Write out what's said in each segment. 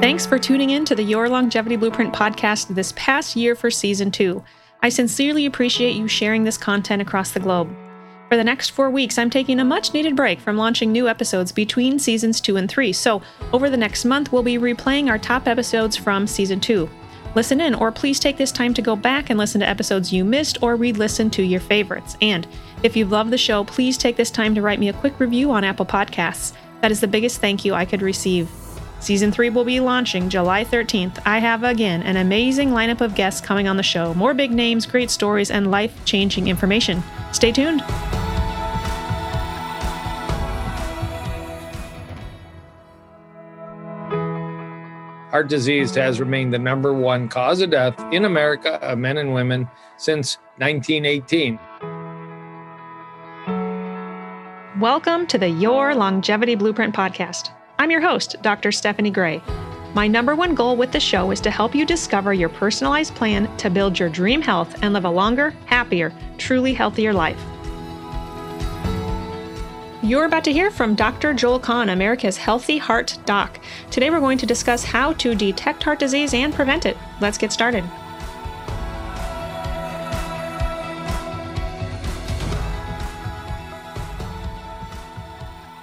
Thanks for tuning in to the Your Longevity Blueprint podcast this past year for season two. I sincerely appreciate you sharing this content across the globe. For the next four weeks, I'm taking a much needed break from launching new episodes between seasons two and three. So, over the next month, we'll be replaying our top episodes from season two. Listen in, or please take this time to go back and listen to episodes you missed or re listen to your favorites. And if you've loved the show, please take this time to write me a quick review on Apple Podcasts. That is the biggest thank you I could receive. Season 3 will be launching July 13th. I have again an amazing lineup of guests coming on the show. More big names, great stories, and life changing information. Stay tuned. Heart disease has remained the number one cause of death in America of men and women since 1918. Welcome to the Your Longevity Blueprint podcast. I'm your host, Dr. Stephanie Gray. My number one goal with the show is to help you discover your personalized plan to build your dream health and live a longer, happier, truly healthier life. You're about to hear from Dr. Joel Kahn, America's Healthy Heart Doc. Today we're going to discuss how to detect heart disease and prevent it. Let's get started.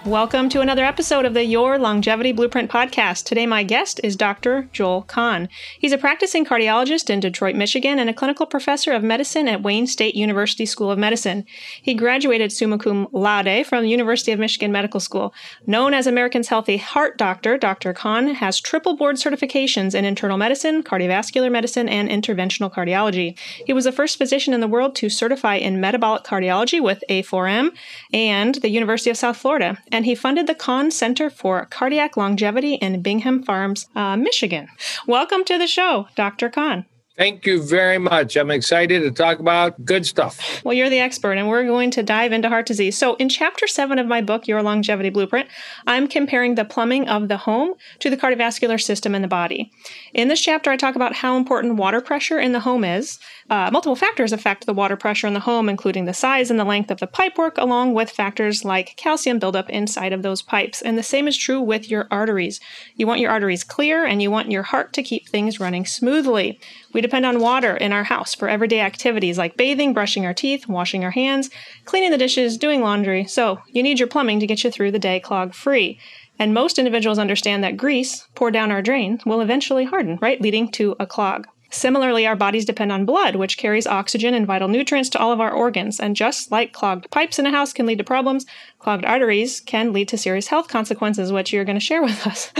Welcome to another episode of the Your Longevity Blueprint podcast. Today, my guest is Dr. Joel Kahn. He's a practicing cardiologist in Detroit, Michigan, and a clinical professor of medicine at Wayne State University School of Medicine. He graduated summa cum laude from the University of Michigan Medical School. Known as American's Healthy Heart Doctor, Dr. Kahn has triple board certifications in internal medicine, cardiovascular medicine, and interventional cardiology. He was the first physician in the world to certify in metabolic cardiology with A4M and the University of South Florida and he funded the Kahn Center for Cardiac Longevity in Bingham Farms, uh, Michigan. Welcome to the show, Dr. Kahn. Thank you very much. I'm excited to talk about good stuff. Well, you're the expert, and we're going to dive into heart disease. So, in chapter seven of my book, Your Longevity Blueprint, I'm comparing the plumbing of the home to the cardiovascular system in the body. In this chapter, I talk about how important water pressure in the home is. Uh, multiple factors affect the water pressure in the home, including the size and the length of the pipework, along with factors like calcium buildup inside of those pipes. And the same is true with your arteries. You want your arteries clear, and you want your heart to keep things running smoothly. We depend on water in our house for everyday activities like bathing, brushing our teeth, washing our hands, cleaning the dishes, doing laundry. So, you need your plumbing to get you through the day clog free. And most individuals understand that grease poured down our drain will eventually harden, right? Leading to a clog. Similarly, our bodies depend on blood, which carries oxygen and vital nutrients to all of our organs. And just like clogged pipes in a house can lead to problems, clogged arteries can lead to serious health consequences, which you're going to share with us.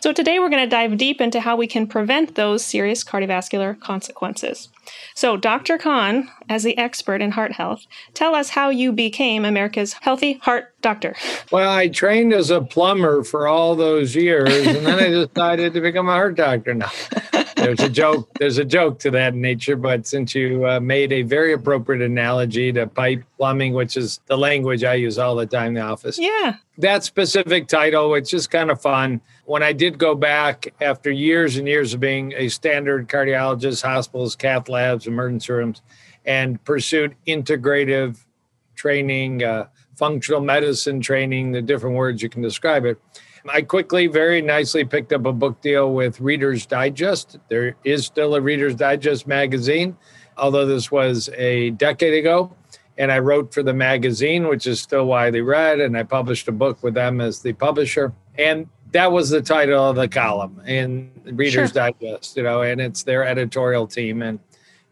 so, today we're going to dive deep into how we can prevent those serious cardiovascular consequences. So, Dr. Kahn, as the expert in heart health, tell us how you became America's healthy heart doctor. Well, I trained as a plumber for all those years, and then I decided to become a heart doctor now there's a joke. There's a joke to that nature, but since you uh, made a very appropriate analogy to pipe plumbing, which is the language I use all the time in the office. Yeah. That specific title, which is kind of fun. When I did go back after years and years of being a standard cardiologist, hospitals, cath labs, emergency rooms, and pursued integrative training, uh, functional medicine training, the different words you can describe it I quickly, very nicely picked up a book deal with Reader's Digest. There is still a Reader's Digest magazine, although this was a decade ago. And I wrote for the magazine, which is still widely read, and I published a book with them as the publisher. And that was the title of the column in Reader's sure. Digest, you know, and it's their editorial team. And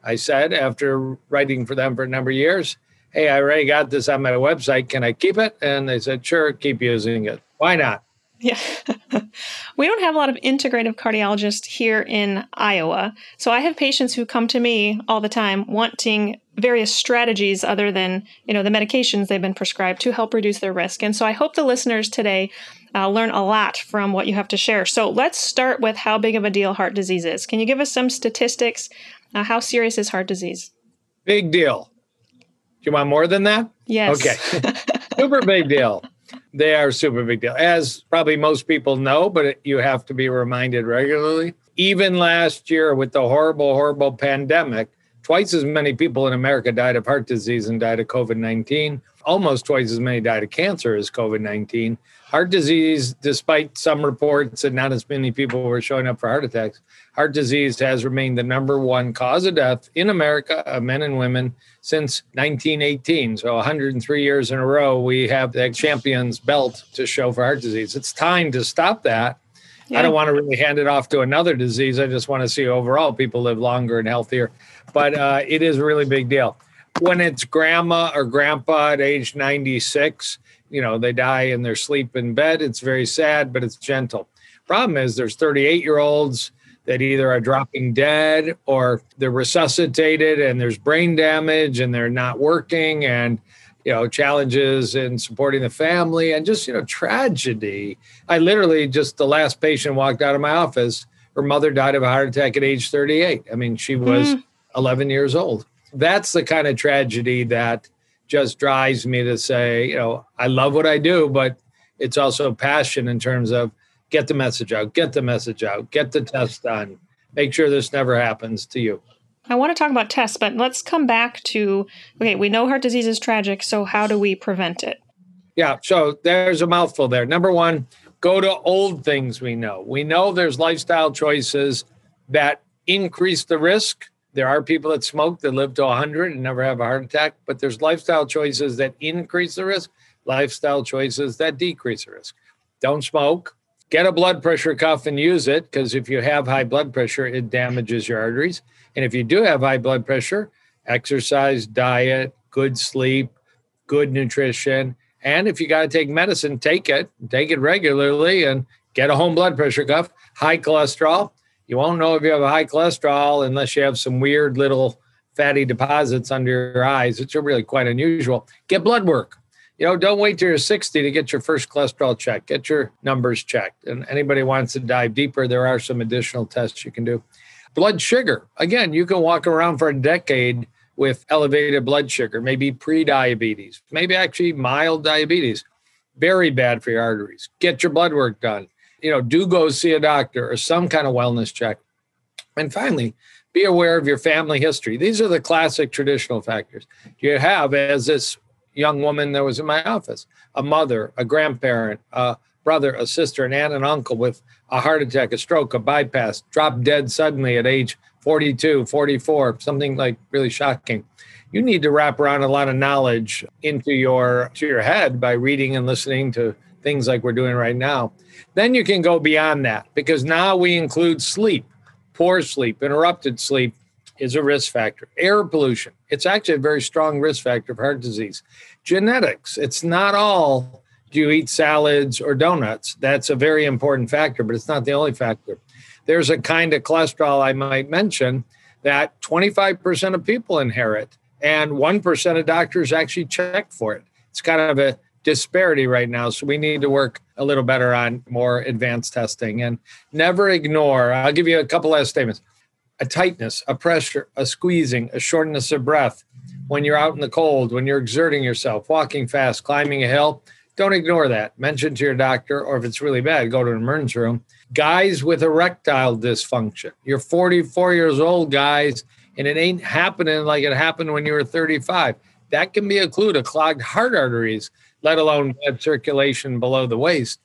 I said, after writing for them for a number of years, Hey, I already got this on my website. Can I keep it? And they said, Sure, keep using it. Why not? Yeah. we don't have a lot of integrative cardiologists here in Iowa. So I have patients who come to me all the time wanting various strategies other than, you know, the medications they've been prescribed to help reduce their risk. And so I hope the listeners today uh, learn a lot from what you have to share. So let's start with how big of a deal heart disease is. Can you give us some statistics? Uh, how serious is heart disease? Big deal. Do you want more than that? Yes. Okay. Super big deal. They are super big deal, as probably most people know, but you have to be reminded regularly. Even last year, with the horrible, horrible pandemic, twice as many people in America died of heart disease and died of COVID 19. Almost twice as many died of cancer as COVID 19. Heart disease, despite some reports that not as many people were showing up for heart attacks, heart disease has remained the number one cause of death in America of men and women since 1918. So 103 years in a row, we have the champion's belt to show for heart disease. It's time to stop that. Yeah. I don't want to really hand it off to another disease. I just want to see overall people live longer and healthier. But uh, it is a really big deal. When it's grandma or grandpa at age 96, you know, they die in their sleep in bed. It's very sad, but it's gentle. Problem is, there's 38 year olds that either are dropping dead or they're resuscitated and there's brain damage and they're not working and you know challenges in supporting the family and just you know tragedy i literally just the last patient walked out of my office her mother died of a heart attack at age 38 i mean she was mm. 11 years old that's the kind of tragedy that just drives me to say you know i love what i do but it's also passion in terms of get the message out, get the message out, get the test done. Make sure this never happens to you. I want to talk about tests, but let's come back to okay, we know heart disease is tragic, so how do we prevent it? Yeah, so there's a mouthful there. Number one, go to old things we know. We know there's lifestyle choices that increase the risk. There are people that smoke that live to 100 and never have a heart attack, but there's lifestyle choices that increase the risk, lifestyle choices that decrease the risk. Don't smoke, get a blood pressure cuff and use it because if you have high blood pressure, it damages your arteries. And if you do have high blood pressure, exercise, diet, good sleep, good nutrition. And if you got to take medicine, take it, take it regularly and get a home blood pressure cuff. High cholesterol. You won't know if you have a high cholesterol unless you have some weird little fatty deposits under your eyes, which are really quite unusual. Get blood work you know, don't wait till you're 60 to get your first cholesterol check. Get your numbers checked. And anybody wants to dive deeper, there are some additional tests you can do. Blood sugar. Again, you can walk around for a decade with elevated blood sugar, maybe pre-diabetes, maybe actually mild diabetes. Very bad for your arteries. Get your blood work done. You know, do go see a doctor or some kind of wellness check. And finally, be aware of your family history. These are the classic traditional factors. You have, as this young woman that was in my office a mother, a grandparent, a brother, a sister, an aunt, and uncle with a heart attack, a stroke, a bypass, dropped dead suddenly at age 42, 44, something like really shocking. You need to wrap around a lot of knowledge into your to your head by reading and listening to things like we're doing right now. Then you can go beyond that because now we include sleep, poor sleep, interrupted sleep, is a risk factor. Air pollution, it's actually a very strong risk factor of heart disease. Genetics, it's not all do you eat salads or donuts. That's a very important factor, but it's not the only factor. There's a kind of cholesterol I might mention that 25% of people inherit, and 1% of doctors actually check for it. It's kind of a disparity right now. So we need to work a little better on more advanced testing and never ignore. I'll give you a couple last statements a tightness, a pressure, a squeezing, a shortness of breath when you're out in the cold, when you're exerting yourself, walking fast, climbing a hill. Don't ignore that. Mention to your doctor, or if it's really bad, go to an emergency room. Guys with erectile dysfunction. You're 44 years old, guys, and it ain't happening like it happened when you were 35. That can be a clue to clogged heart arteries, let alone blood circulation below the waist.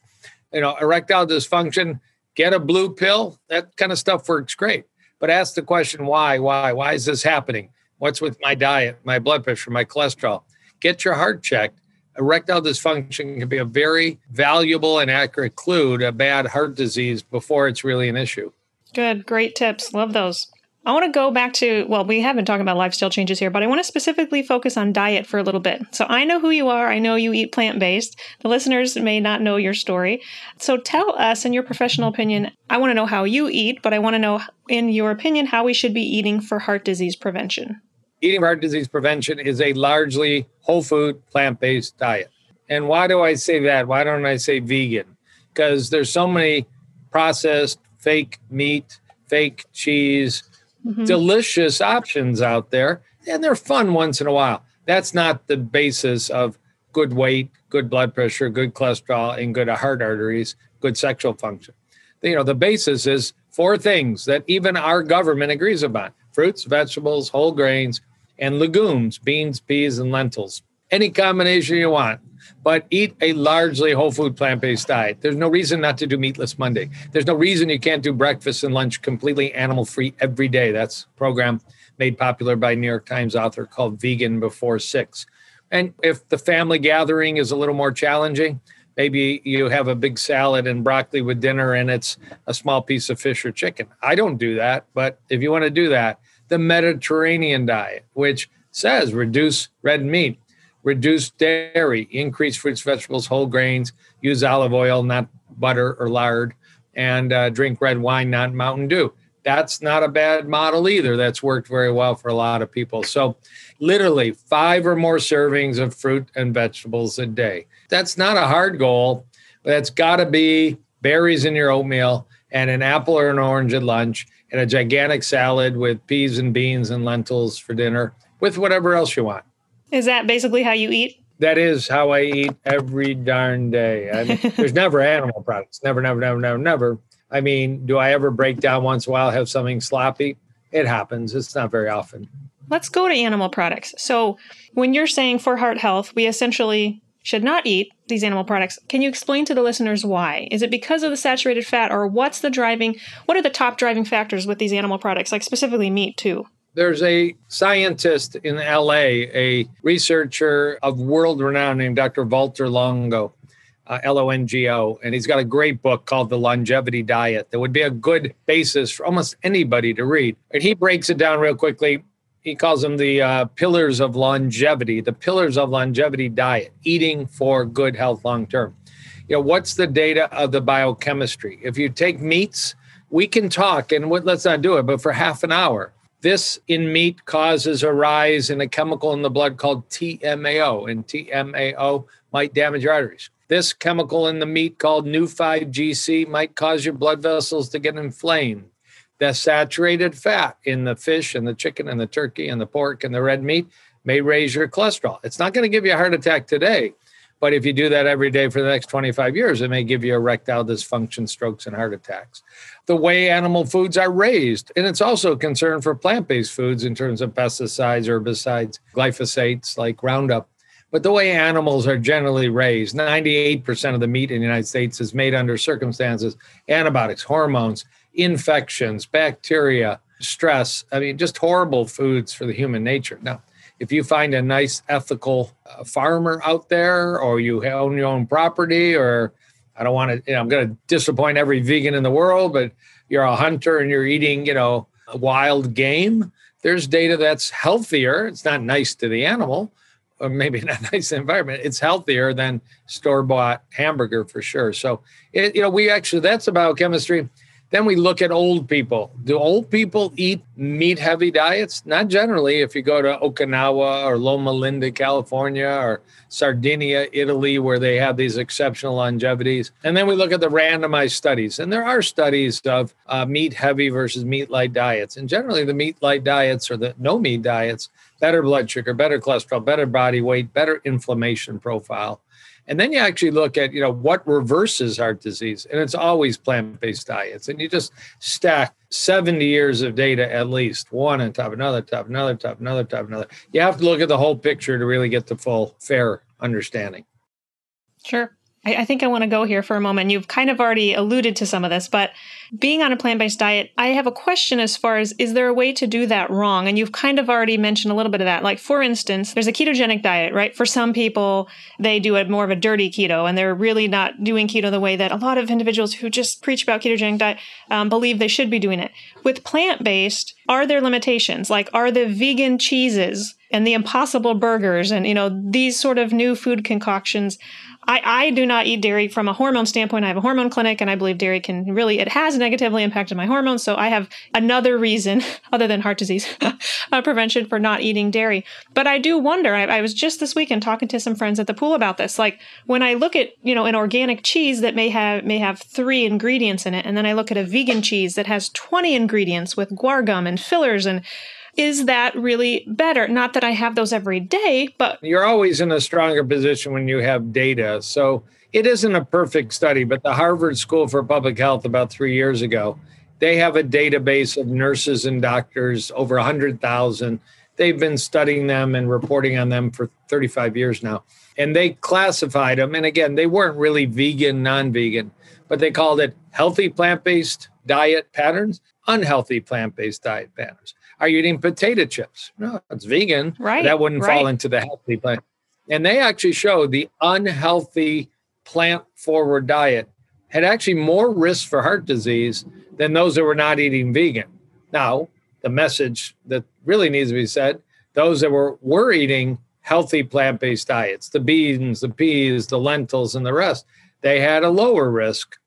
You know, erectile dysfunction, get a blue pill. That kind of stuff works great but ask the question why, why, why is this happening? What's with my diet, my blood pressure, my cholesterol? Get your heart checked. Erectile dysfunction can be a very valuable and accurate clue to a bad heart disease before it's really an issue. Good, great tips. Love those. I want to go back to, well, we have been talking about lifestyle changes here, but I want to specifically focus on diet for a little bit. So I know who you are. I know you eat plant based. The listeners may not know your story. So tell us, in your professional opinion, I want to know how you eat, but I want to know, in your opinion, how we should be eating for heart disease prevention. Eating heart disease prevention is a largely whole food, plant based diet. And why do I say that? Why don't I say vegan? Because there's so many processed fake meat, fake cheese, mm-hmm. delicious options out there, and they're fun once in a while. That's not the basis of good weight, good blood pressure, good cholesterol, and good heart arteries, good sexual function. You know, the basis is four things that even our government agrees upon fruits, vegetables, whole grains, and legumes, beans, peas, and lentils. Any combination you want, but eat a largely whole food plant based diet. There's no reason not to do meatless Monday. There's no reason you can't do breakfast and lunch completely animal free every day. That's a program made popular by New York Times author called Vegan Before Six. And if the family gathering is a little more challenging, maybe you have a big salad and broccoli with dinner and it's a small piece of fish or chicken. I don't do that, but if you want to do that, the Mediterranean diet, which says reduce red meat, reduce dairy, increase fruits, vegetables, whole grains, use olive oil, not butter or lard, and uh, drink red wine, not Mountain Dew. That's not a bad model either. That's worked very well for a lot of people. So, literally, five or more servings of fruit and vegetables a day. That's not a hard goal. but That's got to be berries in your oatmeal and an apple or an orange at lunch and a gigantic salad with peas and beans and lentils for dinner with whatever else you want. Is that basically how you eat? That is how I eat every darn day. I mean, there's never animal products. Never, never, never, never, never. I mean, do I ever break down once in a while, have something sloppy? It happens. It's not very often. Let's go to animal products. So, when you're saying for heart health, we essentially should not eat these animal products. Can you explain to the listeners why? Is it because of the saturated fat, or what's the driving? What are the top driving factors with these animal products, like specifically meat, too? There's a scientist in LA, a researcher of world renown named Dr. Walter Longo, uh, L O N G O, and he's got a great book called The Longevity Diet that would be a good basis for almost anybody to read. And he breaks it down real quickly he calls them the uh, pillars of longevity, the pillars of longevity diet, eating for good health long term. You know, what's the data of the biochemistry? If you take meats, we can talk, and what, let's not do it, but for half an hour. This in meat causes a rise in a chemical in the blood called TMAO, and TMAO might damage your arteries. This chemical in the meat called Neu5Gc might cause your blood vessels to get inflamed the saturated fat in the fish and the chicken and the turkey and the pork and the red meat may raise your cholesterol. It's not going to give you a heart attack today, but if you do that every day for the next 25 years, it may give you erectile dysfunction, strokes, and heart attacks. The way animal foods are raised, and it's also a concern for plant based foods in terms of pesticides, herbicides, glyphosates like Roundup. But the way animals are generally raised, 98% of the meat in the United States is made under circumstances, antibiotics, hormones, infections, bacteria, stress. I mean, just horrible foods for the human nature. Now, if you find a nice ethical uh, farmer out there or you own your own property or I don't want to, you know, I'm going to disappoint every vegan in the world, but you're a hunter and you're eating, you know, wild game. There's data that's healthier. It's not nice to the animal, or maybe not nice to the environment. It's healthier than store bought hamburger for sure. So, it, you know, we actually, that's biochemistry. Then we look at old people. Do old people eat meat heavy diets? Not generally. If you go to Okinawa or Loma Linda, California, or Sardinia, Italy, where they have these exceptional longevities. And then we look at the randomized studies. And there are studies of uh, meat heavy versus meat light diets. And generally, the meat light diets or the no meat diets, better blood sugar, better cholesterol, better body weight, better inflammation profile. And then you actually look at, you know, what reverses heart disease. And it's always plant-based diets. And you just stack 70 years of data at least, one on top of another, top, another, top, another, top, another. You have to look at the whole picture to really get the full fair understanding. Sure. I, I think I want to go here for a moment. You've kind of already alluded to some of this, but being on a plant based diet, I have a question as far as is there a way to do that wrong? And you've kind of already mentioned a little bit of that. Like, for instance, there's a ketogenic diet, right? For some people, they do it more of a dirty keto and they're really not doing keto the way that a lot of individuals who just preach about ketogenic diet um, believe they should be doing it. With plant based, are there limitations? Like, are the vegan cheeses and the impossible burgers and, you know, these sort of new food concoctions? I, I do not eat dairy from a hormone standpoint. I have a hormone clinic and I believe dairy can really, it has negatively impacted my hormones. So I have another reason other than heart disease uh, prevention for not eating dairy. But I do wonder, I, I was just this weekend talking to some friends at the pool about this. Like when I look at, you know, an organic cheese that may have, may have three ingredients in it. And then I look at a vegan cheese that has 20 ingredients with guar gum and fillers and is that really better? Not that I have those every day, but. You're always in a stronger position when you have data. So it isn't a perfect study, but the Harvard School for Public Health about three years ago They have a database of nurses and doctors, over 100,000. They've been studying them and reporting on them for 35 years now. And they classified them. And again, they weren't really vegan, non vegan, but they called it healthy plant based diet patterns, unhealthy plant based diet patterns. Are you eating potato chips? No, it's vegan. Right. That wouldn't right. fall into the healthy plant. And they actually showed the unhealthy plant forward diet had actually more risk for heart disease than those that were not eating vegan. Now, the message that really needs to be said those that were, were eating healthy plant based diets, the beans, the peas, the lentils, and the rest, they had a lower risk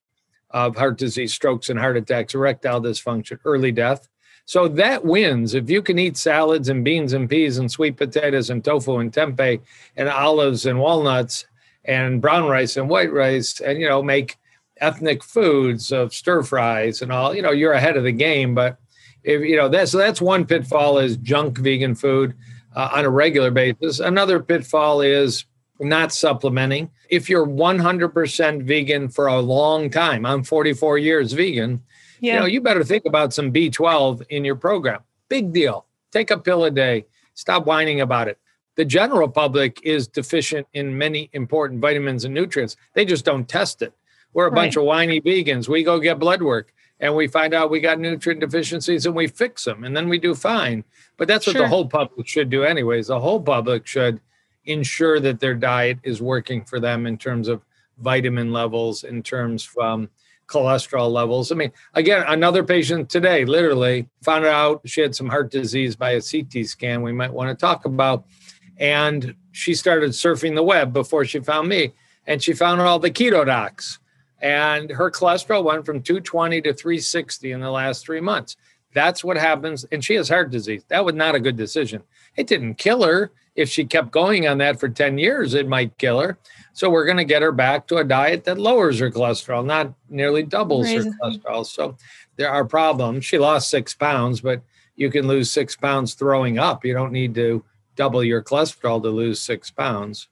of heart disease, strokes, and heart attacks, erectile dysfunction, early death. So that wins. If you can eat salads and beans and peas and sweet potatoes and tofu and tempeh and olives and walnuts and brown rice and white rice and, you know, make ethnic foods of stir fries and all, you know, you're ahead of the game. But if, you know, that's, that's one pitfall is junk vegan food uh, on a regular basis. Another pitfall is not supplementing. If you're 100% vegan for a long time, I'm 44 years vegan, yeah. you know, you better think about some B12 in your program. Big deal. Take a pill a day. Stop whining about it. The general public is deficient in many important vitamins and nutrients. They just don't test it. We're a right. bunch of whiny vegans. We go get blood work and we find out we got nutrient deficiencies and we fix them and then we do fine. But that's what sure. the whole public should do, anyways. The whole public should ensure that their diet is working for them in terms of vitamin levels, in terms of um, cholesterol levels. I mean, again, another patient today literally found out she had some heart disease by a CT scan we might want to talk about. And she started surfing the web before she found me. And she found all the keto docs. And her cholesterol went from 220 to 360 in the last three months. That's what happens. And she has heart disease. That was not a good decision. It didn't kill her. If she kept going on that for 10 years, it might kill her. So we're going to get her back to a diet that lowers her cholesterol, not nearly doubles her cholesterol. So there are problems. She lost six pounds, but you can lose six pounds throwing up. You don't need to double your cholesterol to lose six pounds.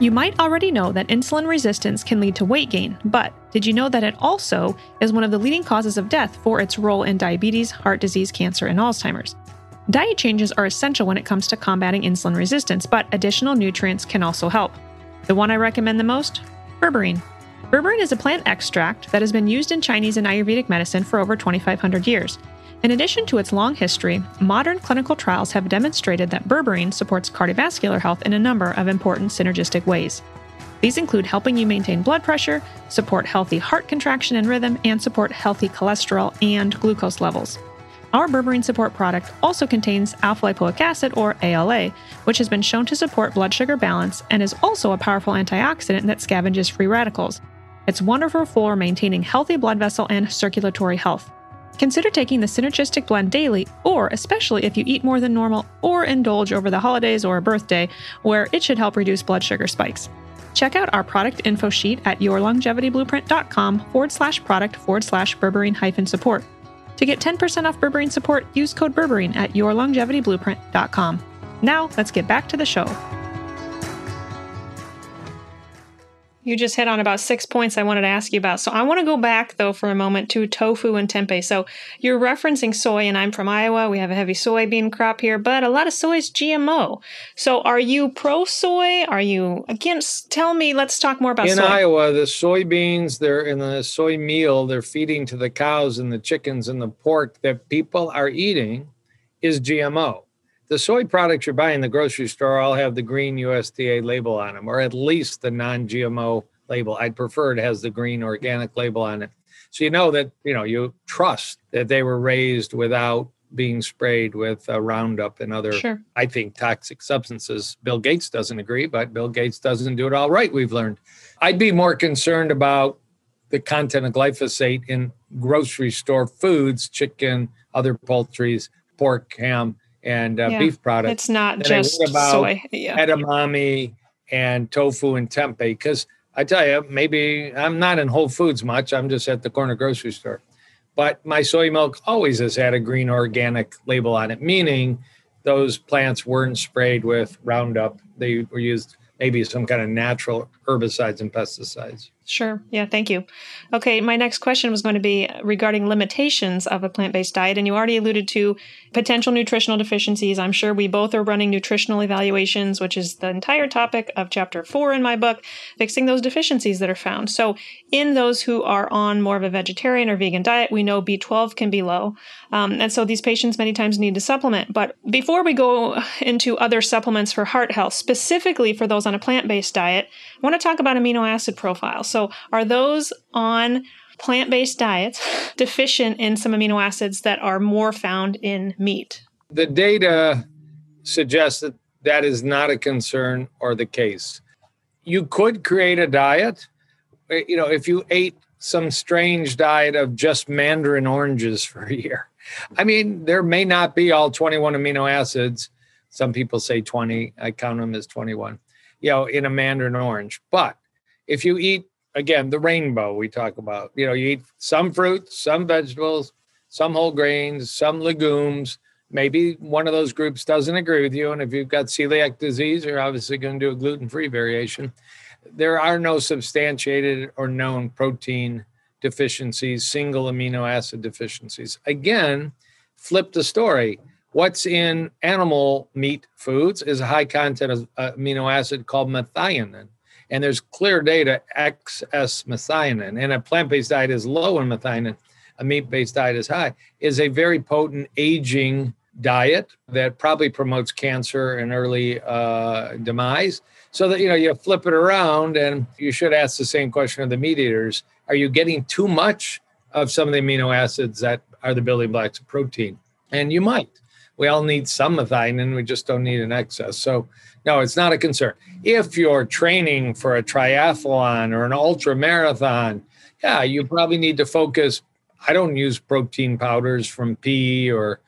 You might already know that insulin resistance can lead to weight gain, but did you know that it also is one of the leading causes of death for its role in diabetes, heart disease, cancer, and Alzheimer's? Diet changes are essential when it comes to combating insulin resistance, but additional nutrients can also help. The one I recommend the most? Berberine. Berberine is a plant extract that has been used in Chinese and Ayurvedic medicine for over 2,500 years. In addition to its long history, modern clinical trials have demonstrated that berberine supports cardiovascular health in a number of important synergistic ways. These include helping you maintain blood pressure, support healthy heart contraction and rhythm, and support healthy cholesterol and glucose levels. Our berberine support product also contains alpha lipoic acid, or ALA, which has been shown to support blood sugar balance and is also a powerful antioxidant that scavenges free radicals. It's wonderful for maintaining healthy blood vessel and circulatory health. Consider taking the synergistic blend daily, or especially if you eat more than normal or indulge over the holidays or a birthday, where it should help reduce blood sugar spikes. Check out our product info sheet at yourlongevityblueprint.com forward slash product forward slash berberine hyphen support. To get 10% off berberine support, use code berberine at yourlongevityblueprint.com. Now, let's get back to the show. You just hit on about six points I wanted to ask you about. So I want to go back though for a moment to tofu and tempeh. So you're referencing soy, and I'm from Iowa. We have a heavy soybean crop here, but a lot of soy is GMO. So are you pro soy? Are you against? Tell me. Let's talk more about soy in soy. Iowa. The soybeans, they're in the soy meal. They're feeding to the cows and the chickens and the pork that people are eating is GMO the soy products you're buying in the grocery store all have the green USDA label on them, or at least the non-GMO label. I'd prefer it has the green organic label on it. So you know that you know you trust that they were raised without being sprayed with uh, Roundup and other, sure. I think, toxic substances. Bill Gates doesn't agree, but Bill Gates doesn't do it all right. We've learned. I'd be more concerned about the content of glyphosate in grocery store foods, chicken, other poultries, pork, ham, and uh, yeah, beef products. It's not just about soy. Yeah. Edamame and tofu and tempeh. Because I tell you, maybe I'm not in Whole Foods much. I'm just at the corner grocery store. But my soy milk always has had a green organic label on it, meaning those plants weren't sprayed with Roundup. They were used maybe some kind of natural herbicides and pesticides. Sure. Yeah, thank you. Okay, my next question was going to be regarding limitations of a plant based diet. And you already alluded to potential nutritional deficiencies. I'm sure we both are running nutritional evaluations, which is the entire topic of chapter four in my book, fixing those deficiencies that are found. So, in those who are on more of a vegetarian or vegan diet, we know B12 can be low. Um, and so these patients many times need to supplement. But before we go into other supplements for heart health, specifically for those on a plant based diet, I want to talk about amino acid profiles. So, are those on plant based diets deficient in some amino acids that are more found in meat? The data suggests that that is not a concern or the case. You could create a diet. Uh, you know, if you ate some strange diet of just mandarin oranges for a year. I mean, there may not be all 21 amino acids. Some people say 20. I count them as 21, you know, in a mandarin orange. But if you eat again, the rainbow we talk about. You know, you eat some fruits, some vegetables, some whole grains, some legumes. Maybe one of those groups doesn't agree with you. And if you've got celiac disease, you're obviously going to do a gluten free variation. There are no substantiated or known protein deficiencies, single amino acid deficiencies. Again, flip the story. What's in animal meat foods is a high content of uh, amino acid called methionine and there's clear data excess methionine, and a plant-based diet is low in methionine, a meat-based diet is high, is a very potent aging diet that probably promotes cancer and early uh, demise. So that you know you flip it around, and you should ask the same question of the meat eaters: Are you getting too much of some of the amino acids that are the building blocks of protein? And you might. We all need some methionine, we just don't need an excess. So no, it's not a concern. If you're training for a triathlon or an ultra marathon, yeah, you probably need to focus. I don't use protein powders from pea or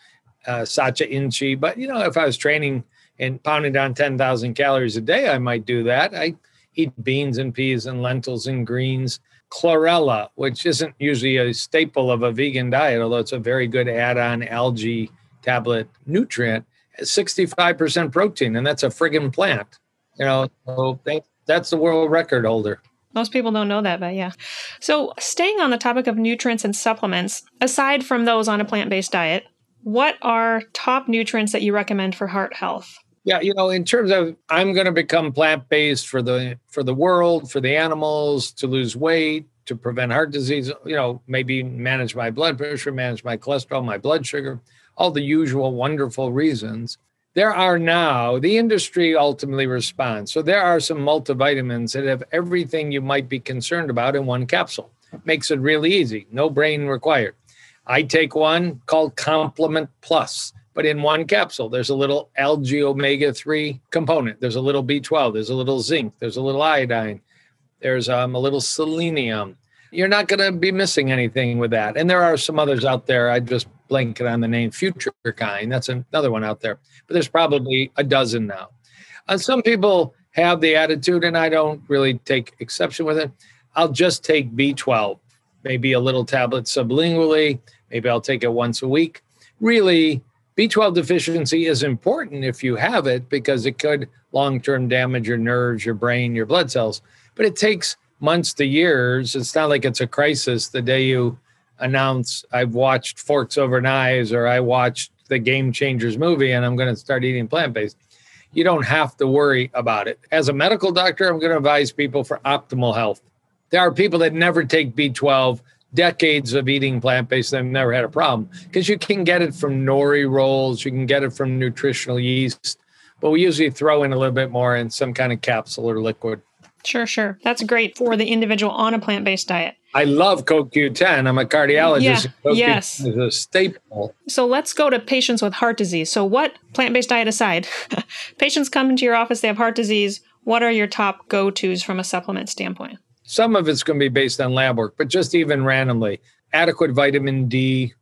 uh, Sacha Inchi, but you know, if I was training and pounding down 10,000 calories a day, I might do that. I eat beans and peas and lentils and greens. Chlorella, which isn't usually a staple of a vegan diet, although it's a very good add on algae tablet nutrient 65% protein, and that's a friggin' plant. You know, so that's the world record holder. Most people don't know that, but yeah. So, staying on the topic of nutrients and supplements, aside from those on a plant based diet, what are top nutrients that you recommend for heart health? Yeah, you know, in terms of I'm going to become plant based for the for the world, for the animals, to lose weight, to prevent heart disease, you know, maybe manage my blood pressure, manage my cholesterol, my blood sugar all the usual wonderful reasons. There are now, the industry ultimately responds. So there are some multivitamins that have everything you might be concerned about in one capsule. Makes it really easy, no brain required. I take one called Complement Plus, but in one capsule, there's a little algae omega 3 component. There's a little B12, there's a little zinc, there's a little iodine, there's um, a little selenium. You're not going to be missing anything with that. And there are some others out there. I just blanket on the name Future Kind. That's another one out there. But there's probably a dozen now. Uh, some people have the attitude, and I don't really take exception with it. I'll just take B12, maybe a little tablet sublingually. Maybe I'll take it once a week. Really, B12 deficiency is important if you have it because it could long term damage your nerves, your brain, your blood cells. But it takes months to years. It's not like it's a crisis the day you announce I've watched Forks Over Knives or I watched the Game Changers movie and I'm going to start eating plant based. You don't have to worry about it. As a medical doctor, I'm going to advise people for optimal health. There are people that never take B12, decades of eating plant based, they've never had a problem because you can get it from nori rolls, you can get it from nutritional yeast, but we usually throw in a little bit more in some kind of capsule or liquid. Sure, sure. That's great for the individual on a plant based diet. I love CoQ10. I'm a cardiologist. Yeah, yes. is a staple. So let's go to patients with heart disease. So, what plant based diet aside, patients come into your office, they have heart disease. What are your top go tos from a supplement standpoint? Some of it's going to be based on lab work, but just even randomly, adequate vitamin D.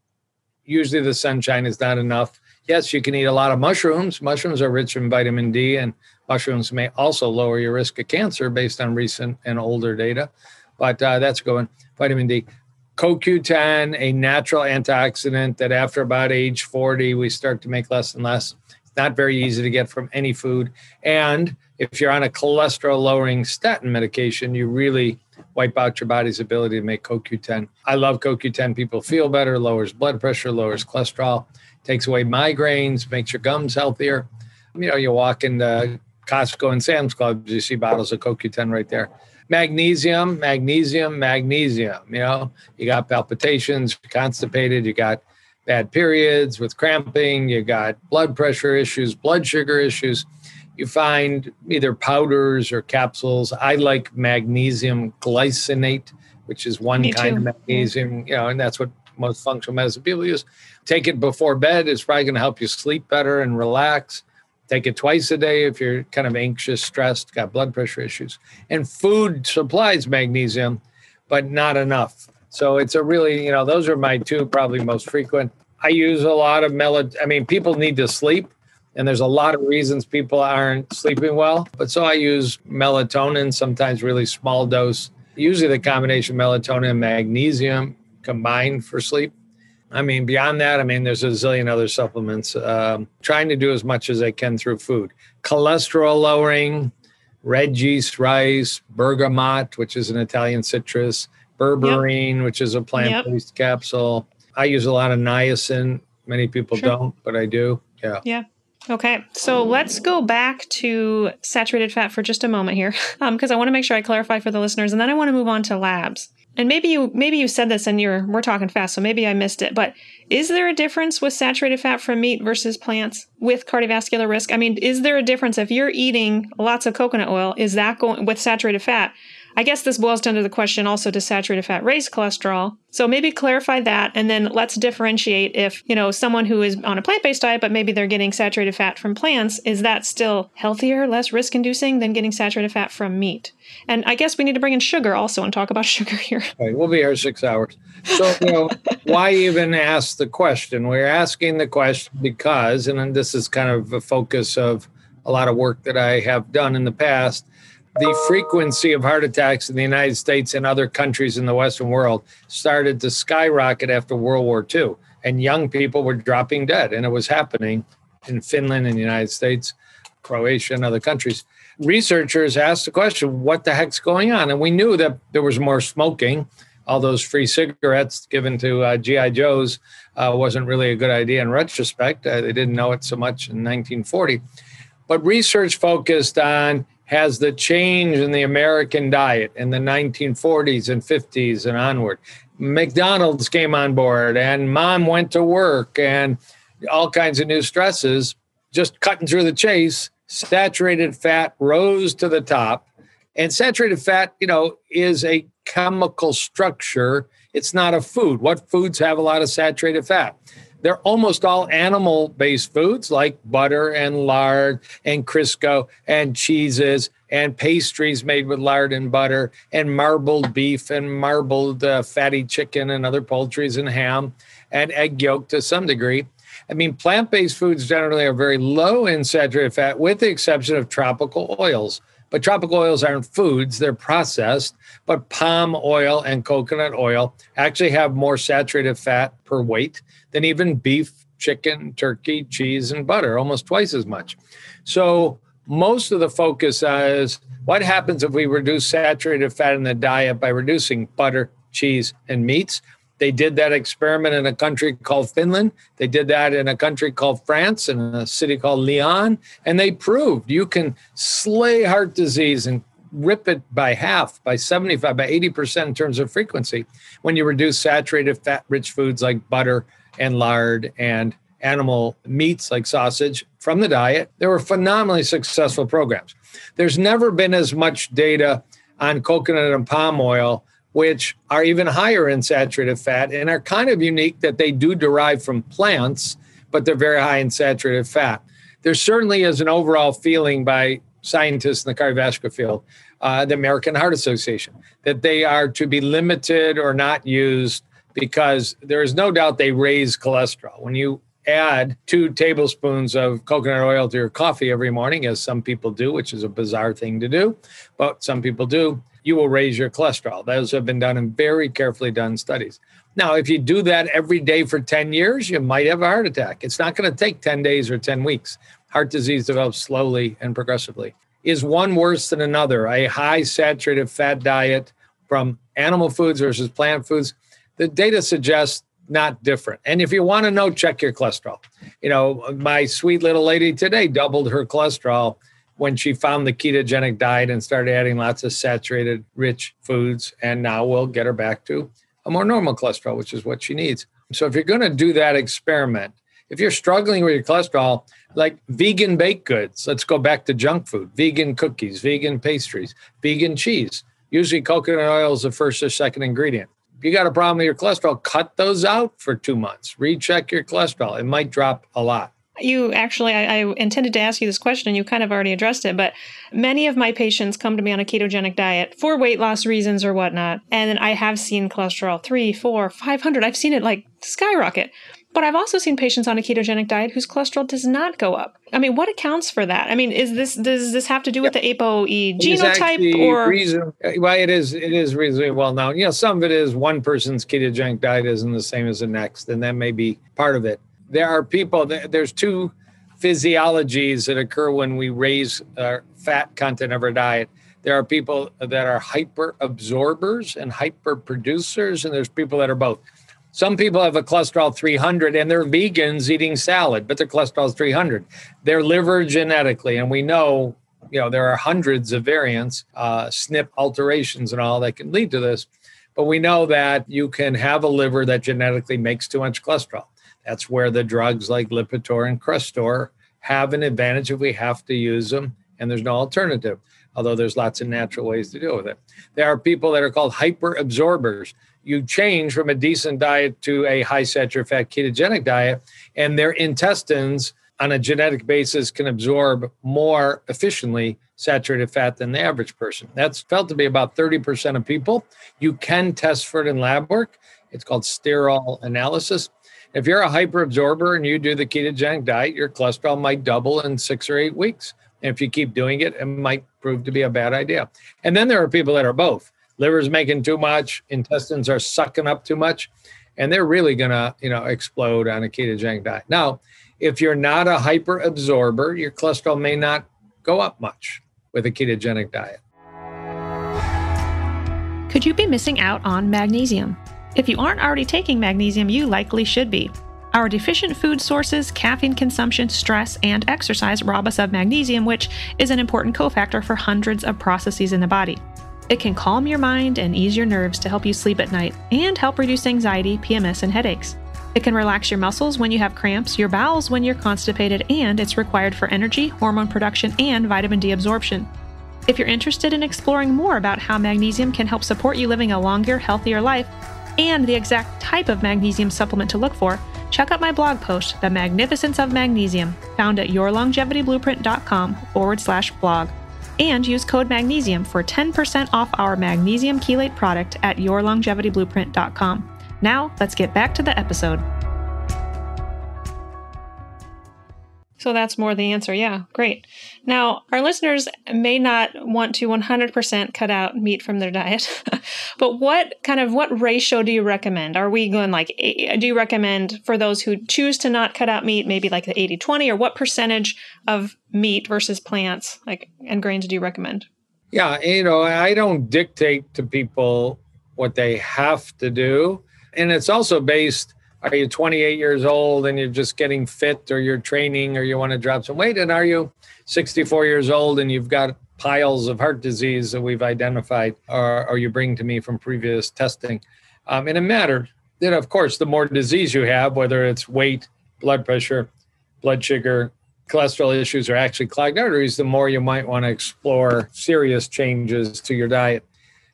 Usually, the sunshine is not enough. Yes, you can eat a lot of mushrooms. Mushrooms are rich in vitamin D, and mushrooms may also lower your risk of cancer based on recent and older data but uh, that's going. Vitamin D. CoQ10, a natural antioxidant that after about age 40, we start to make less and less. It's not very easy to get from any food. And if you're on a cholesterol lowering statin medication, you really wipe out your body's ability to make CoQ10. I love CoQ10. People feel better, lowers blood pressure, lowers cholesterol, takes away migraines, makes your gums healthier. You know, you walk into Costco and Sam's Club, you see bottles of CoQ10 right there. Magnesium, magnesium, magnesium. You know, you got palpitations, constipated, you got bad periods with cramping, you got blood pressure issues, blood sugar issues you find either powders or capsules. I like magnesium glycinate, which is one Me kind too. of magnesium, you know, and that's what most functional medicine people use. Take it before bed. It's probably going to help you sleep better and relax. Take it twice a day if you're kind of anxious, stressed, got blood pressure issues. And food supplies magnesium, but not enough. So it's a really, you know, those are my two probably most frequent. I use a lot of melatonin. I mean, people need to sleep and there's a lot of reasons people aren't sleeping well. But so I use melatonin, sometimes really small dose, usually the combination melatonin and magnesium combined for sleep. I mean, beyond that, I mean, there's a zillion other supplements. Um, trying to do as much as I can through food. Cholesterol lowering, red yeast rice, bergamot, which is an Italian citrus, berberine, yep. which is a plant based yep. capsule. I use a lot of niacin. Many people sure. don't, but I do. Yeah. Yeah. Okay, so let's go back to saturated fat for just a moment here, because um, I want to make sure I clarify for the listeners, and then I want to move on to labs. And maybe you maybe you said this and you're we're talking fast, so maybe I missed it. But is there a difference with saturated fat from meat versus plants with cardiovascular risk? I mean, is there a difference if you're eating lots of coconut oil? Is that going with saturated fat? I guess this boils down to the question also does saturated fat raise cholesterol? So maybe clarify that and then let's differentiate if, you know, someone who is on a plant-based diet but maybe they're getting saturated fat from plants, is that still healthier, less risk-inducing than getting saturated fat from meat? And I guess we need to bring in sugar also and talk about sugar here. Right, we'll be here 6 hours. So, you know, why even ask the question? We're asking the question because and this is kind of a focus of a lot of work that I have done in the past the frequency of heart attacks in the United States and other countries in the Western world started to skyrocket after World War II. And young people were dropping dead. And it was happening in Finland and the United States, Croatia, and other countries. Researchers asked the question, what the heck's going on? And we knew that there was more smoking. All those free cigarettes given to uh, GI Joes uh, wasn't really a good idea in retrospect. Uh, they didn't know it so much in 1940. But research focused on has the change in the American diet in the 1940s and 50s and onward. McDonald's came on board and mom went to work and all kinds of new stresses. Just cutting through the chase, saturated fat rose to the top. And saturated fat, you know, is a chemical structure. It's not a food. What foods have a lot of saturated fat? They're almost all animal based foods like butter and lard and Crisco and cheeses and pastries made with lard and butter and marbled beef and marbled uh, fatty chicken and other poultries and ham and egg yolk to some degree. I mean, plant based foods generally are very low in saturated fat, with the exception of tropical oils. But tropical oils aren't foods, they're processed. But palm oil and coconut oil actually have more saturated fat per weight than even beef, chicken, turkey, cheese, and butter, almost twice as much. So most of the focus is what happens if we reduce saturated fat in the diet by reducing butter, cheese, and meats. They did that experiment in a country called Finland. They did that in a country called France, in a city called Lyon. And they proved you can slay heart disease and rip it by half, by 75, by 80% in terms of frequency when you reduce saturated fat rich foods like butter and lard and animal meats like sausage from the diet. There were phenomenally successful programs. There's never been as much data on coconut and palm oil, which are even higher in saturated fat and are kind of unique that they do derive from plants, but they're very high in saturated fat. There certainly is an overall feeling by scientists in the cardiovascular field, uh, the American Heart Association, that they are to be limited or not used because there is no doubt they raise cholesterol. When you add two tablespoons of coconut oil to your coffee every morning, as some people do, which is a bizarre thing to do, but some people do, you will raise your cholesterol. Those have been done in very carefully done studies. Now, if you do that every day for 10 years, you might have a heart attack. It's not going to take 10 days or 10 weeks. Heart disease develops slowly and progressively. Is one worse than another? A high saturated fat diet from animal foods versus plant foods, the data suggests not different. And if you want to know, check your cholesterol. You know, my sweet little lady today doubled her cholesterol when she found the ketogenic diet and started adding lots of saturated rich foods. And now we'll get her back to a more normal cholesterol, which is what she needs. So if you're going to do that experiment, if you're struggling with your cholesterol, like vegan baked goods, let's go back to junk food, vegan cookies, vegan pastries, vegan cheese. Usually coconut oil is the first or second ingredient. If you got a problem with your cholesterol, cut those out for two months. Recheck your cholesterol. It might drop a lot. You actually, I, I, intended to ask you this question and you kind of already addressed it, but many of my patients come to me on a ketogenic diet for weight loss reasons or whatnot. And I have seen cholesterol three, four, 500. I've seen it like skyrocket. But I've also seen patients on a ketogenic diet whose cholesterol does not go up. I mean, what accounts for that? I mean, is this does this have to do with the ApoE genotype or reason? Uh, well, it is it is reasonably well known. You know, some of it is one person's ketogenic diet isn't the same as the next, and that may be part of it there are people, there's two physiologies that occur when we raise uh, fat content of our diet. There are people that are hyper absorbers and hyper producers, and there's people that are both. Some people have a cholesterol 300 and they're vegans eating salad, but their cholesterol is 300. Their liver genetically, and we know, you know, there are hundreds of variants, uh, SNP alterations and all that can lead to this. But we know that you can have a liver that genetically makes too much cholesterol. That's where the drugs like Lipitor and Crestor have an advantage if we have to use them and there's no alternative, although there's lots of natural ways to deal with it. There are people that are called hyper absorbers. You change from a decent diet to a high saturated fat ketogenic diet, and their intestines on a genetic basis can absorb more efficiently saturated fat than the average person. That's felt to be about 30% of people. You can test for it in lab work. It's called sterol analysis. If you're a hyperabsorber and you do the ketogenic diet, your cholesterol might double in six or eight weeks. And if you keep doing it, it might prove to be a bad idea. And then there are people that are both. Liver's making too much, intestines are sucking up too much, and they're really gonna, you know, explode on a ketogenic diet. Now, if you're not a hyperabsorber, your cholesterol may not go up much with a ketogenic diet. Could you be missing out on magnesium? If you aren't already taking magnesium, you likely should be. Our deficient food sources, caffeine consumption, stress, and exercise rob us of magnesium, which is an important cofactor for hundreds of processes in the body. It can calm your mind and ease your nerves to help you sleep at night and help reduce anxiety, PMS, and headaches. It can relax your muscles when you have cramps, your bowels when you're constipated, and it's required for energy, hormone production, and vitamin D absorption. If you're interested in exploring more about how magnesium can help support you living a longer, healthier life, and the exact type of magnesium supplement to look for, check out my blog post, The Magnificence of Magnesium, found at yourlongevityblueprint.com forward slash blog. And use code magnesium for 10% off our magnesium chelate product at yourlongevityblueprint.com. Now, let's get back to the episode. So that's more the answer. Yeah, great. Now, our listeners may not want to 100% cut out meat from their diet, but what kind of what ratio do you recommend? Are we going like eh, eh, do you recommend for those who choose to not cut out meat maybe like the 80/20 or what percentage of meat versus plants like and grains do you recommend? Yeah, you know, I don't dictate to people what they have to do, and it's also based are you 28 years old and you're just getting fit or you're training or you want to drop some weight? And are you 64 years old and you've got piles of heart disease that we've identified or, or you bring to me from previous testing? Um, and it matters. Then, of course, the more disease you have, whether it's weight, blood pressure, blood sugar, cholesterol issues, or actually clogged arteries, the more you might want to explore serious changes to your diet.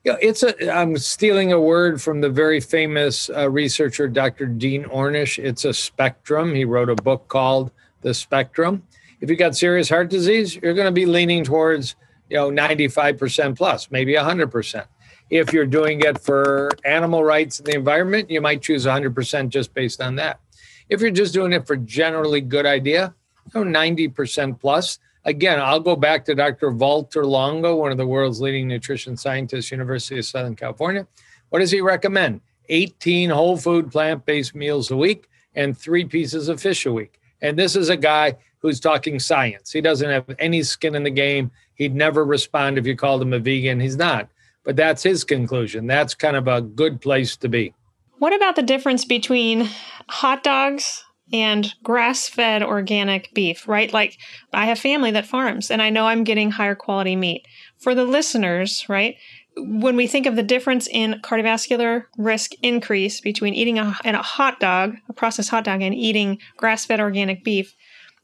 Yeah, it's a. I'm stealing a word from the very famous uh, researcher, Dr. Dean Ornish. It's a spectrum. He wrote a book called The Spectrum. If you got serious heart disease, you're going to be leaning towards, you know, 95% plus, maybe 100%. If you're doing it for animal rights and the environment, you might choose 100% just based on that. If you're just doing it for generally good idea, you know, 90% plus again, I'll go back to Dr. Walter Longo, one of the world's leading nutrition scientists, University of Southern California. What does he recommend? 18 whole food plant based meals a week and three pieces of fish a week. And this is a guy who's talking science. He doesn't have any skin in the game. He'd never respond if you called him a vegan. He's not. but that's his conclusion. That's kind of a good place to be. What about the difference between hot dogs and grass fed organic beef, right? Like I have family that farms and I know I'm getting higher quality meat. For the listeners, right? When we think of the difference in cardiovascular risk increase between eating a, a hot dog, a processed hot dog, and eating grass fed organic beef,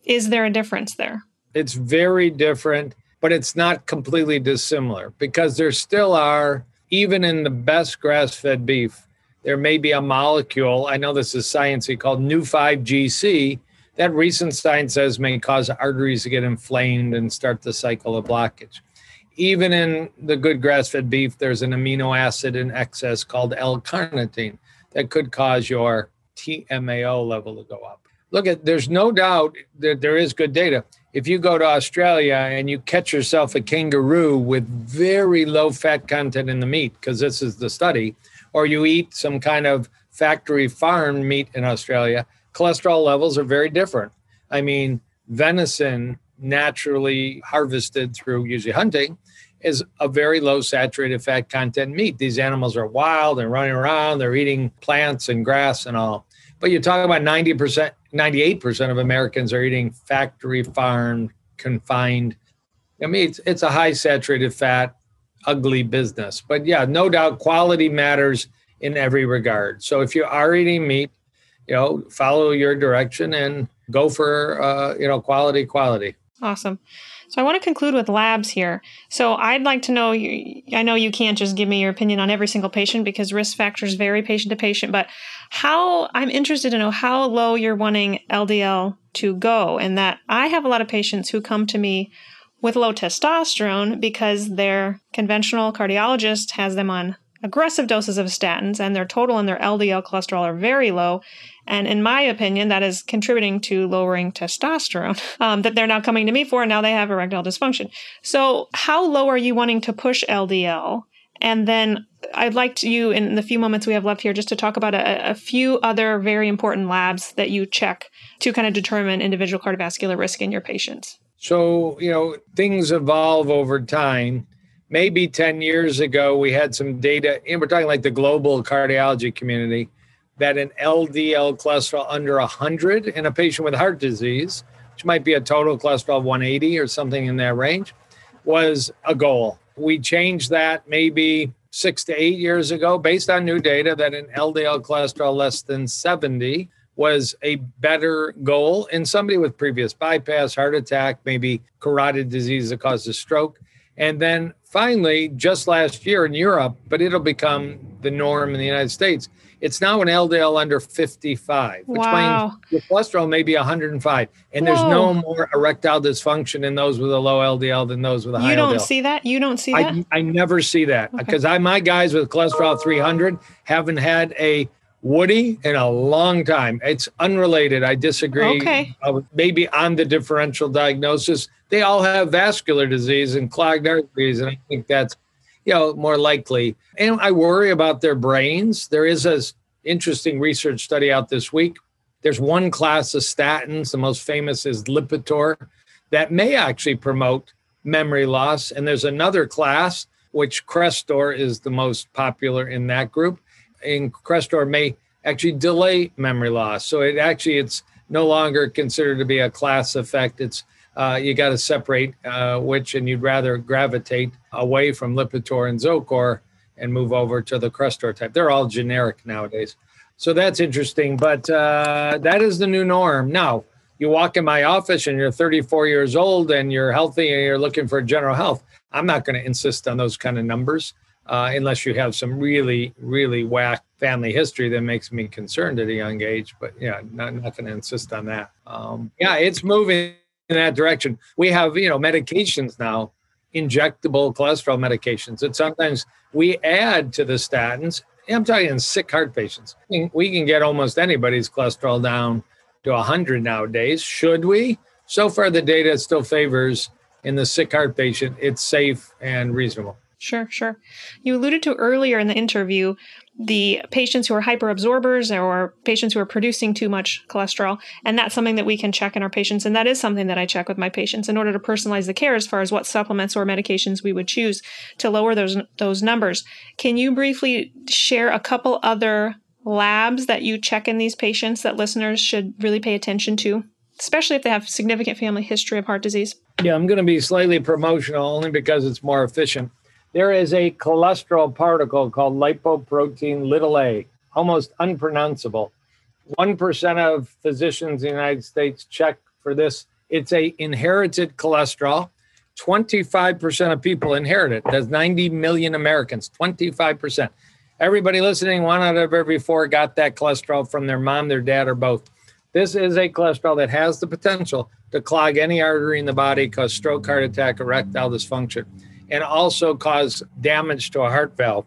is there a difference there? It's very different, but it's not completely dissimilar because there still are, even in the best grass fed beef, there may be a molecule, I know this is sciencey, called Neu5Gc that recent science says may cause arteries to get inflamed and start the cycle of blockage. Even in the good grass fed beef, there's an amino acid in excess called L carnitine that could cause your TMAO level to go up. Look at there's no doubt that there is good data. If you go to Australia and you catch yourself a kangaroo with very low fat content in the meat, because this is the study, or you eat some kind of factory farm meat in Australia, cholesterol levels are very different. I mean, venison naturally harvested through usually hunting is a very low saturated fat content meat. These animals are wild and running around, they're eating plants and grass and all. But you talk about 90%, 98% of Americans are eating factory farmed, confined. I mean, it's, it's a high saturated fat, ugly business. But yeah, no doubt quality matters in every regard. So if you are eating meat, you know, follow your direction and go for uh, you know quality, quality. Awesome. So I want to conclude with labs here. So I'd like to know. You, I know you can't just give me your opinion on every single patient because risk factors vary patient to patient. But how I'm interested to know how low you're wanting LDL to go, and that I have a lot of patients who come to me with low testosterone because their conventional cardiologist has them on aggressive doses of statins and their total and their LDL cholesterol are very low. And in my opinion, that is contributing to lowering testosterone um, that they're now coming to me for. And now they have erectile dysfunction. So, how low are you wanting to push LDL? And then I'd like to you in the few moments we have left here just to talk about a, a few other very important labs that you check to kind of determine individual cardiovascular risk in your patients. So, you know, things evolve over time. Maybe 10 years ago, we had some data, and we're talking like the global cardiology community, that an LDL cholesterol under 100 in a patient with heart disease, which might be a total cholesterol of 180 or something in that range, was a goal. We changed that maybe six to eight years ago based on new data that an LDL cholesterol less than 70 was a better goal in somebody with previous bypass, heart attack, maybe carotid disease that causes stroke. And then finally, just last year in Europe, but it'll become the norm in the United States, it's now an LDL under 55, which wow. means your cholesterol may be 105. And Whoa. there's no more erectile dysfunction in those with a low LDL than those with a high LDL. You don't LDL. see that? You don't see that? I, I never see that because okay. I my guys with cholesterol 300 haven't had a Woody in a long time. It's unrelated. I disagree. Okay. Uh, maybe on the differential diagnosis, they all have vascular disease and clogged arteries, and I think that's you know more likely. And I worry about their brains. There is a interesting research study out this week. There's one class of statins. The most famous is Lipitor, that may actually promote memory loss, and there's another class which Crestor is the most popular in that group in Crestor may actually delay memory loss. So it actually it's no longer considered to be a class effect. It's uh, you got to separate uh, which, and you'd rather gravitate away from Lipitor and Zocor and move over to the Crestor type. They're all generic nowadays. So that's interesting, but uh, that is the new norm. Now, you walk in my office and you're 34 years old and you're healthy and you're looking for general health. I'm not going to insist on those kind of numbers uh, unless you have some really, really whack family history that makes me concerned at a young age. But yeah, not, not going to insist on that. Um, yeah, it's moving in that direction. We have, you know, medications now, injectable cholesterol medications that sometimes we add to the statins. I'm talking in sick heart patients. We can get almost anybody's cholesterol down to 100 nowadays. Should we? So far, the data still favors in the sick heart patient, it's safe and reasonable. Sure, sure. You alluded to earlier in the interview the patients who are hyperabsorbers or patients who are producing too much cholesterol. And that's something that we can check in our patients. And that is something that I check with my patients in order to personalize the care as far as what supplements or medications we would choose to lower those, those numbers. Can you briefly share a couple other labs that you check in these patients that listeners should really pay attention to, especially if they have significant family history of heart disease? Yeah, I'm going to be slightly promotional only because it's more efficient. There is a cholesterol particle called lipoprotein little a, almost unpronounceable. 1% of physicians in the United States check for this. It's a inherited cholesterol. 25% of people inherit it. That's 90 million Americans, 25%. Everybody listening, one out of every four got that cholesterol from their mom, their dad, or both. This is a cholesterol that has the potential to clog any artery in the body, cause stroke, heart attack, erectile dysfunction and also cause damage to a heart valve.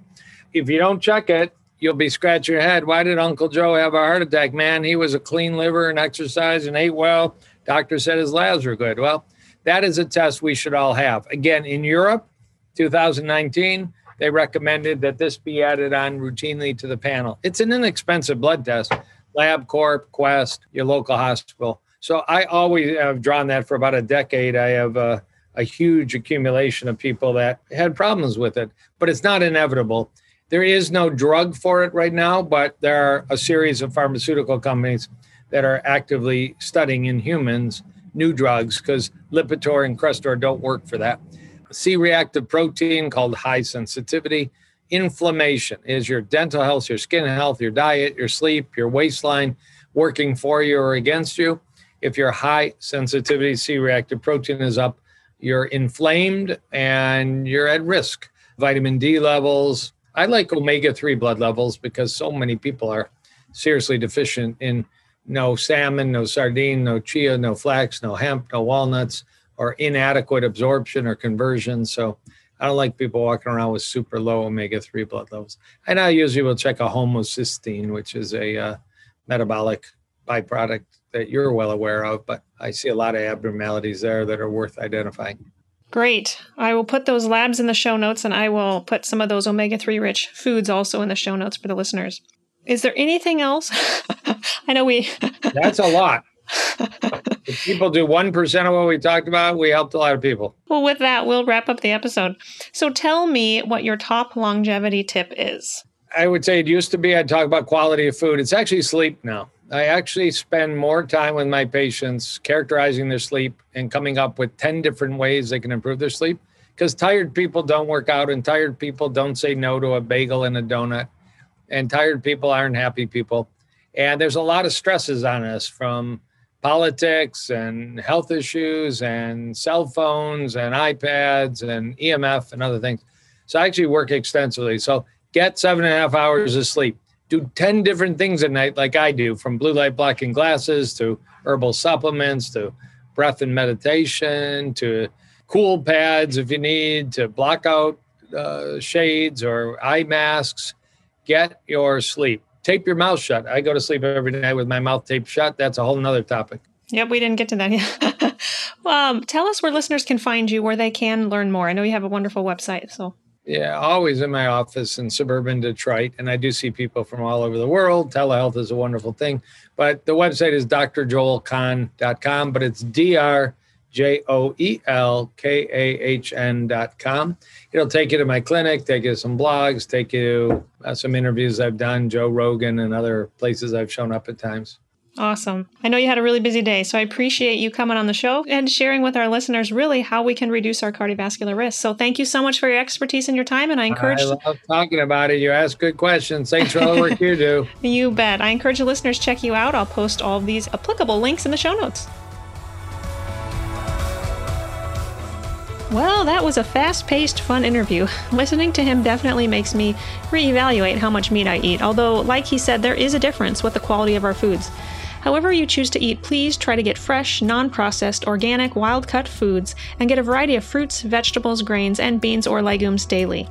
If you don't check it, you'll be scratching your head. Why did Uncle Joe have a heart attack? Man, he was a clean liver and exercise and ate well. Doctor said his labs were good. Well, that is a test we should all have. Again, in Europe, 2019, they recommended that this be added on routinely to the panel. It's an inexpensive blood test. LabCorp, Quest, your local hospital. So I always have drawn that for about a decade. I have uh, a huge accumulation of people that had problems with it, but it's not inevitable. There is no drug for it right now, but there are a series of pharmaceutical companies that are actively studying in humans new drugs because Lipitor and Crestor don't work for that. C reactive protein called high sensitivity. Inflammation is your dental health, your skin health, your diet, your sleep, your waistline working for you or against you. If your high sensitivity C reactive protein is up, you're inflamed and you're at risk. Vitamin D levels. I like omega 3 blood levels because so many people are seriously deficient in no salmon, no sardine, no chia, no flax, no hemp, no walnuts, or inadequate absorption or conversion. So I don't like people walking around with super low omega 3 blood levels. And I usually will check a homocysteine, which is a uh, metabolic byproduct that you're well aware of, but I see a lot of abnormalities there that are worth identifying. Great. I will put those labs in the show notes and I will put some of those omega 3 rich foods also in the show notes for the listeners. Is there anything else? I know we. That's a lot. if people do 1% of what we talked about, we helped a lot of people. Well, with that, we'll wrap up the episode. So tell me what your top longevity tip is. I would say it used to be I'd talk about quality of food. It's actually sleep now. I actually spend more time with my patients characterizing their sleep and coming up with 10 different ways they can improve their sleep. Because tired people don't work out and tired people don't say no to a bagel and a donut. And tired people aren't happy people. And there's a lot of stresses on us from politics and health issues and cell phones and iPads and EMF and other things. So I actually work extensively. So get seven and a half hours of sleep do 10 different things at night like I do, from blue light blocking glasses to herbal supplements to breath and meditation to cool pads if you need to block out uh, shades or eye masks. Get your sleep. Tape your mouth shut. I go to sleep every night with my mouth taped shut. That's a whole nother topic. Yep, we didn't get to that yet. um, tell us where listeners can find you, where they can learn more. I know you have a wonderful website, so yeah, always in my office in suburban Detroit. And I do see people from all over the world. Telehealth is a wonderful thing. But the website is drjoelkahn.com, but it's D R J O E L K A H N.com. It'll take you to my clinic, take you to some blogs, take you to uh, some interviews I've done, Joe Rogan, and other places I've shown up at times. Awesome. I know you had a really busy day, so I appreciate you coming on the show and sharing with our listeners really how we can reduce our cardiovascular risk. So thank you so much for your expertise and your time. And I encourage. I love talking about it. You ask good questions. Thanks for all the work you do. You bet. I encourage the listeners check you out. I'll post all of these applicable links in the show notes. Well, that was a fast paced, fun interview. Listening to him definitely makes me reevaluate how much meat I eat, although, like he said, there is a difference with the quality of our foods. However, you choose to eat, please try to get fresh, non processed, organic, wild cut foods and get a variety of fruits, vegetables, grains, and beans or legumes daily.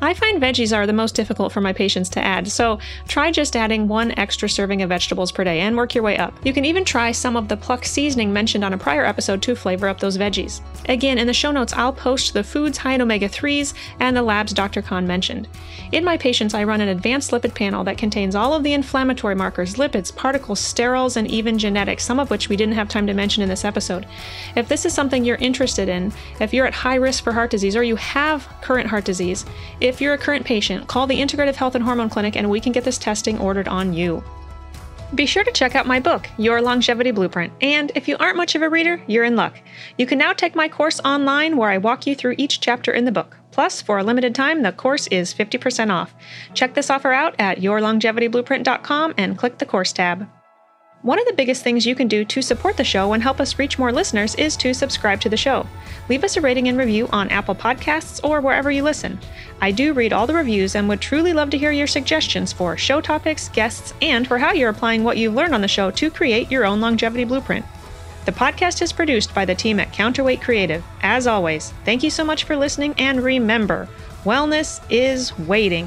I find veggies are the most difficult for my patients to add, so try just adding one extra serving of vegetables per day and work your way up. You can even try some of the pluck seasoning mentioned on a prior episode to flavor up those veggies. Again, in the show notes, I'll post the foods high in omega 3s and the labs Dr. Kahn mentioned. In my patients, I run an advanced lipid panel that contains all of the inflammatory markers, lipids, particles, sterols, and even genetics, some of which we didn't have time to mention in this episode. If this is something you're interested in, if you're at high risk for heart disease or you have current heart disease, if you're a current patient, call the Integrative Health and Hormone Clinic and we can get this testing ordered on you. Be sure to check out my book, Your Longevity Blueprint, and if you aren't much of a reader, you're in luck. You can now take my course online where I walk you through each chapter in the book. Plus, for a limited time, the course is 50% off. Check this offer out at yourlongevityblueprint.com and click the course tab. One of the biggest things you can do to support the show and help us reach more listeners is to subscribe to the show. Leave us a rating and review on Apple Podcasts or wherever you listen. I do read all the reviews and would truly love to hear your suggestions for show topics, guests, and for how you're applying what you've learned on the show to create your own longevity blueprint. The podcast is produced by the team at Counterweight Creative. As always, thank you so much for listening, and remember, wellness is waiting.